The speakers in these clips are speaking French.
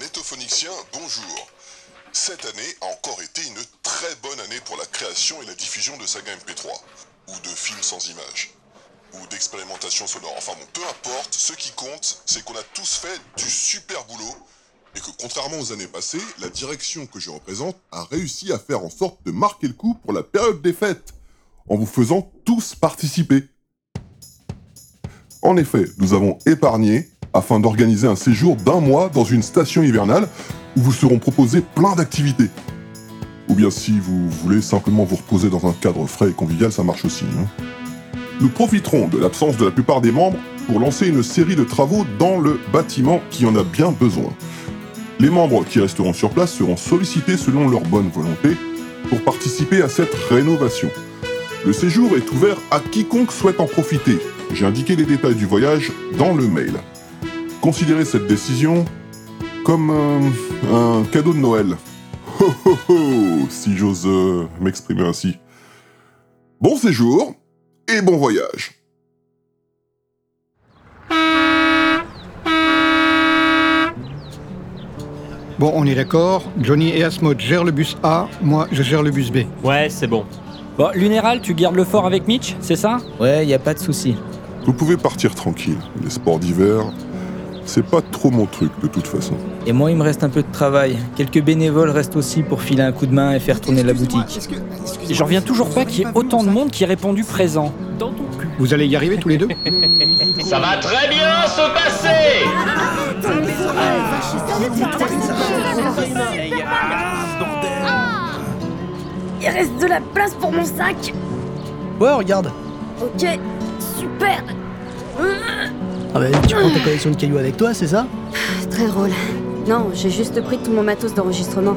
Nettophonixien, bonjour. Cette année a encore été une très bonne année pour la création et la diffusion de sagas MP3, ou de films sans images, ou d'expérimentation sonore. Enfin bon, peu importe, ce qui compte, c'est qu'on a tous fait du super boulot, et que contrairement aux années passées, la direction que je représente a réussi à faire en sorte de marquer le coup pour la période des fêtes, en vous faisant tous participer. En effet, nous avons épargné afin d'organiser un séjour d'un mois dans une station hivernale où vous seront proposés plein d'activités. Ou bien si vous voulez simplement vous reposer dans un cadre frais et convivial, ça marche aussi. hein. Nous profiterons de l'absence de la plupart des membres pour lancer une série de travaux dans le bâtiment qui en a bien besoin. Les membres qui resteront sur place seront sollicités selon leur bonne volonté pour participer à cette rénovation. Le séjour est ouvert à quiconque souhaite en profiter. J'ai indiqué les détails du voyage dans le mail. Considérez cette décision comme euh, un cadeau de Noël. Ho ho ho, si j'ose euh, m'exprimer ainsi. Bon séjour et bon voyage. Bon, on est d'accord. Johnny et Asmod gèrent le bus A, moi je gère le bus B. Ouais, c'est bon. Bon, Lunéral, tu gardes le fort avec Mitch, c'est ça? Ouais, y a pas de souci. Vous pouvez partir tranquille. Les sports d'hiver, c'est pas trop mon truc de toute façon. Et moi, il me reste un peu de travail. Quelques bénévoles restent aussi pour filer un coup de main et faire tourner la boutique. J'en reviens toujours pas qu'il y ait autant de monde qui ait répondu présent. Dans ton cul. Vous allez y arriver tous les deux Ça va très bien se passer Il reste de la place pour mon sac Ouais, regarde. Ok, super Ah bah, tu prends ta collection de cailloux avec toi, c'est ça? Très drôle. Non, j'ai juste pris tout mon matos d'enregistrement.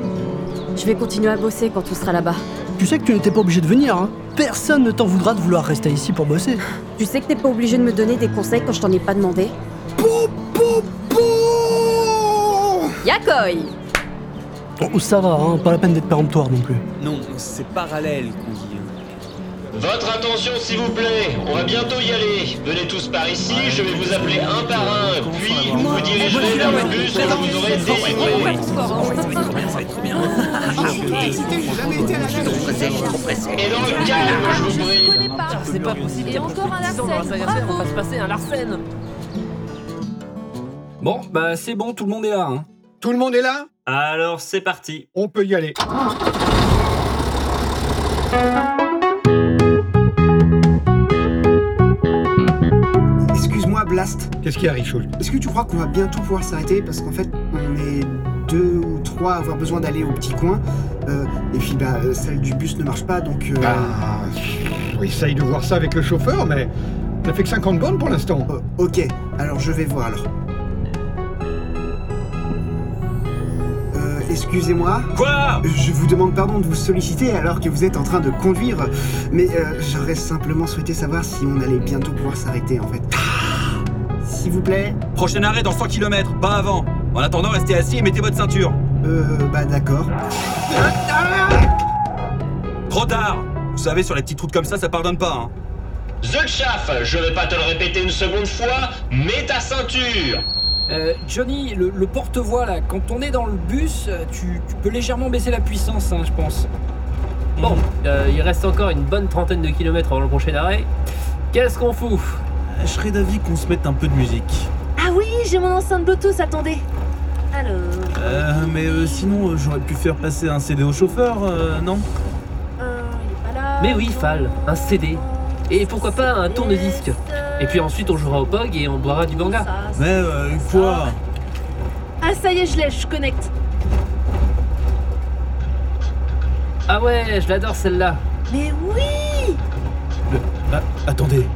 Je vais continuer à bosser quand tout sera là-bas. Tu sais que tu n'étais pas obligé de venir, hein Personne ne t'en voudra de vouloir rester ici pour bosser. Tu sais que t'es pas obligé de me donner des conseils quand je t'en ai pas demandé? Yakoi Oh, ça va, hein Pas la peine d'être péremptoire non plus. Non, c'est parallèle qu'on dit. Votre attention s'il vous plaît, on va bientôt y aller. Venez tous par ici, je vais vous appeler un par un, puis vous vous dirigerez vers le bus que vous aurai délivré. Et dans le calme, je vous prie. C'est pas possible. Et encore un Larsen. On va se passer un Larsen. Bon, bah c'est bon, tout le monde est là. Hein. Tout le monde est là? Alors c'est parti. On peut y aller. Blast. Qu'est-ce qui arrive, Schultz Est-ce que tu crois qu'on va bientôt pouvoir s'arrêter? Parce qu'en fait, on est deux ou trois à avoir besoin d'aller au petit coin. Euh, et puis, bah, euh, celle du bus ne marche pas, donc. euh, Ah, on essaye de voir ça avec le chauffeur, mais ça fait que 50 bonnes pour l'instant. euh, ok, alors je vais voir alors. Euh, excusez-moi. Quoi? Je vous demande pardon de vous solliciter alors que vous êtes en train de conduire, mais euh, j'aurais simplement souhaité savoir si on allait bientôt pouvoir s'arrêter en fait. S'il vous plaît. Prochain arrêt dans 100 km, pas avant. En attendant, restez assis et mettez votre ceinture. Euh, bah d'accord. Trop tard Vous savez, sur les petites routes comme ça, ça pardonne pas, hein. Zulchaf, je vais pas te le répéter une seconde fois, mets ta ceinture Euh, Johnny, le, le porte-voix là, quand on est dans le bus, euh, tu, tu peux légèrement baisser la puissance, hein, je pense. Bon, euh, il reste encore une bonne trentaine de kilomètres avant le prochain arrêt. Qu'est-ce qu'on fout? Je serais d'avis qu'on se mette un peu de musique. Ah oui, j'ai mon enceinte Bluetooth, attendez. Alors. Euh, mais euh, sinon, euh, j'aurais pu faire passer un CD au chauffeur, euh, non Euh, il est pas là. Mais oui, Fal, un CD. Et pourquoi pas un tourne-disque Et puis ensuite on jouera au POG et on boira du banga. Mais euh, quoi Ah, ça y est, je l'ai, je connecte. Ah ouais, je l'adore celle-là. Mais oui Ah, Attendez.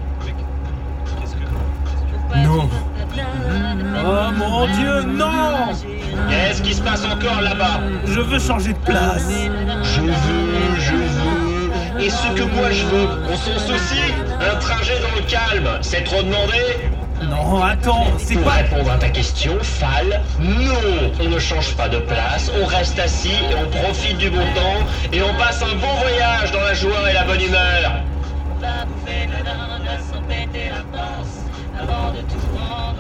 Je veux changer de place Je veux, je veux. Et ce que moi je veux, on s'en soucie Un trajet dans le calme, c'est trop demandé Non, attends, c'est Pour pas... répondre à ta question, Fal, non, on ne change pas de place, on reste assis et on profite du bon temps et on passe un bon voyage dans la joie et la bonne humeur.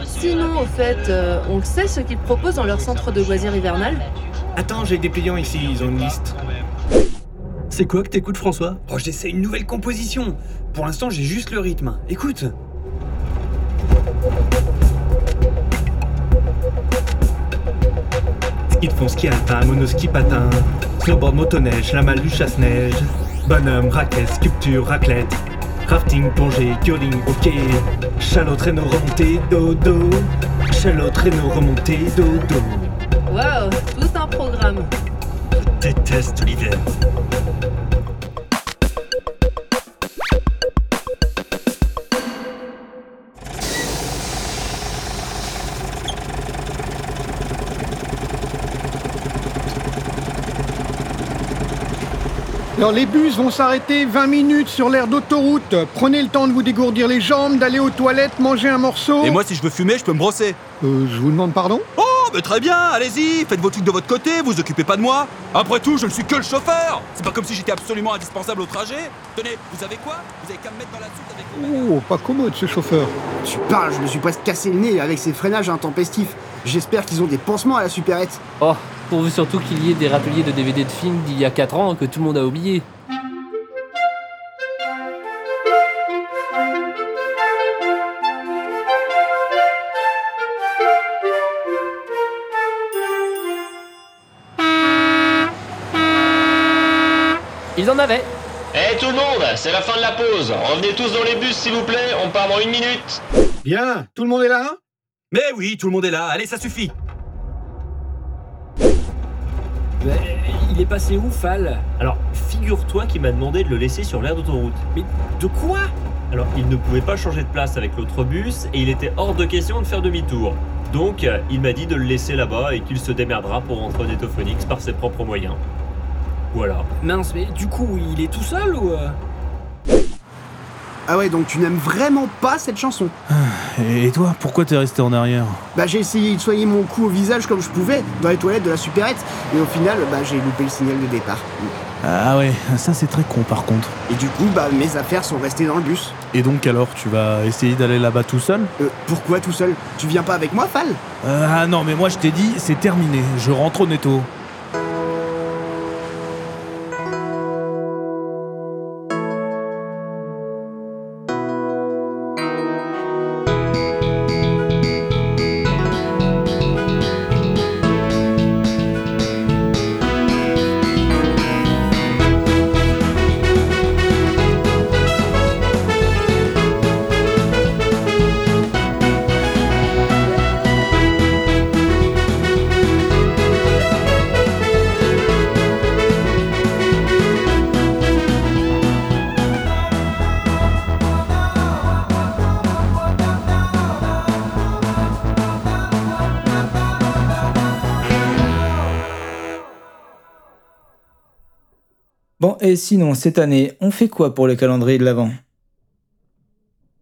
sinon, au fait, euh, on le sait ce qu'ils proposent dans leur centre de loisirs hivernal Attends, j'ai des clients ici, ils ont une liste. C'est quoi que t'écoutes, François? Oh, j'essaie une nouvelle composition. Pour l'instant, j'ai juste le rythme. Écoute. Ski de fond, ski alpin, monoski patin, snowboard, motoneige, la malle du chasse-neige, bonhomme, raquette, sculpture, raclette, rafting, plongée, curling, ok, chalot, traîneau, remontée, dodo, chalot, traîneau, remontée, dodo. Waouh, tout un programme. Déteste l'hiver. Alors les bus vont s'arrêter 20 minutes sur l'aire d'autoroute. Prenez le temps de vous dégourdir les jambes, d'aller aux toilettes, manger un morceau. Et moi, si je veux fumer, je peux me brosser. Euh, je vous demande pardon? Oh, mais très bien, allez-y, faites vos trucs de votre côté, vous occupez pas de moi. Après tout, je ne suis que le chauffeur. C'est pas comme si j'étais absolument indispensable au trajet. Tenez, vous savez quoi? Vous avez qu'à me mettre dans la soupe avec Oh, pas commode ce chauffeur. Tu parles, je me suis presque cassé le nez avec ces freinages intempestifs. J'espère qu'ils ont des pansements à la supérette. Oh, pourvu surtout qu'il y ait des râteliers de DVD de films d'il y a 4 ans que tout le monde a oublié. Ils en avaient Eh tout le monde, c'est la fin de la pause. Revenez tous dans les bus s'il vous plaît, on part dans une minute. Bien, tout le monde est là? Mais oui, tout le monde est là, allez, ça suffit. Bah, il est passé où, Fal? Alors, figure-toi qu'il m'a demandé de le laisser sur l'aire d'autoroute. Mais de quoi? Alors, il ne pouvait pas changer de place avec l'autre bus et il était hors de question de faire demi-tour. Donc, euh, il m'a dit de le laisser là-bas et qu'il se démerdera pour rentrer au Netophonix par ses propres moyens. Voilà. Mince, mais du coup, il est tout seul ou... euh Ah ouais, donc tu n'aimes vraiment pas cette chanson Et toi, pourquoi t'es resté en arrière? Bah j'ai essayé de soigner mon coup au visage comme je pouvais, dans les toilettes de la supérette, et au final, bah j'ai loupé le signal de départ. Ah ouais, ça c'est très con par contre. Et du coup, bah mes affaires sont restées dans le bus. Et donc alors, tu vas essayer d'aller là-bas tout seul? Euh, pourquoi tout seul? Tu viens pas avec moi, Fal? Euh, Ah non, mais moi je t'ai dit, c'est terminé, je rentre au netto. Bon, et sinon, cette année, on fait quoi pour le calendrier de l'Avent?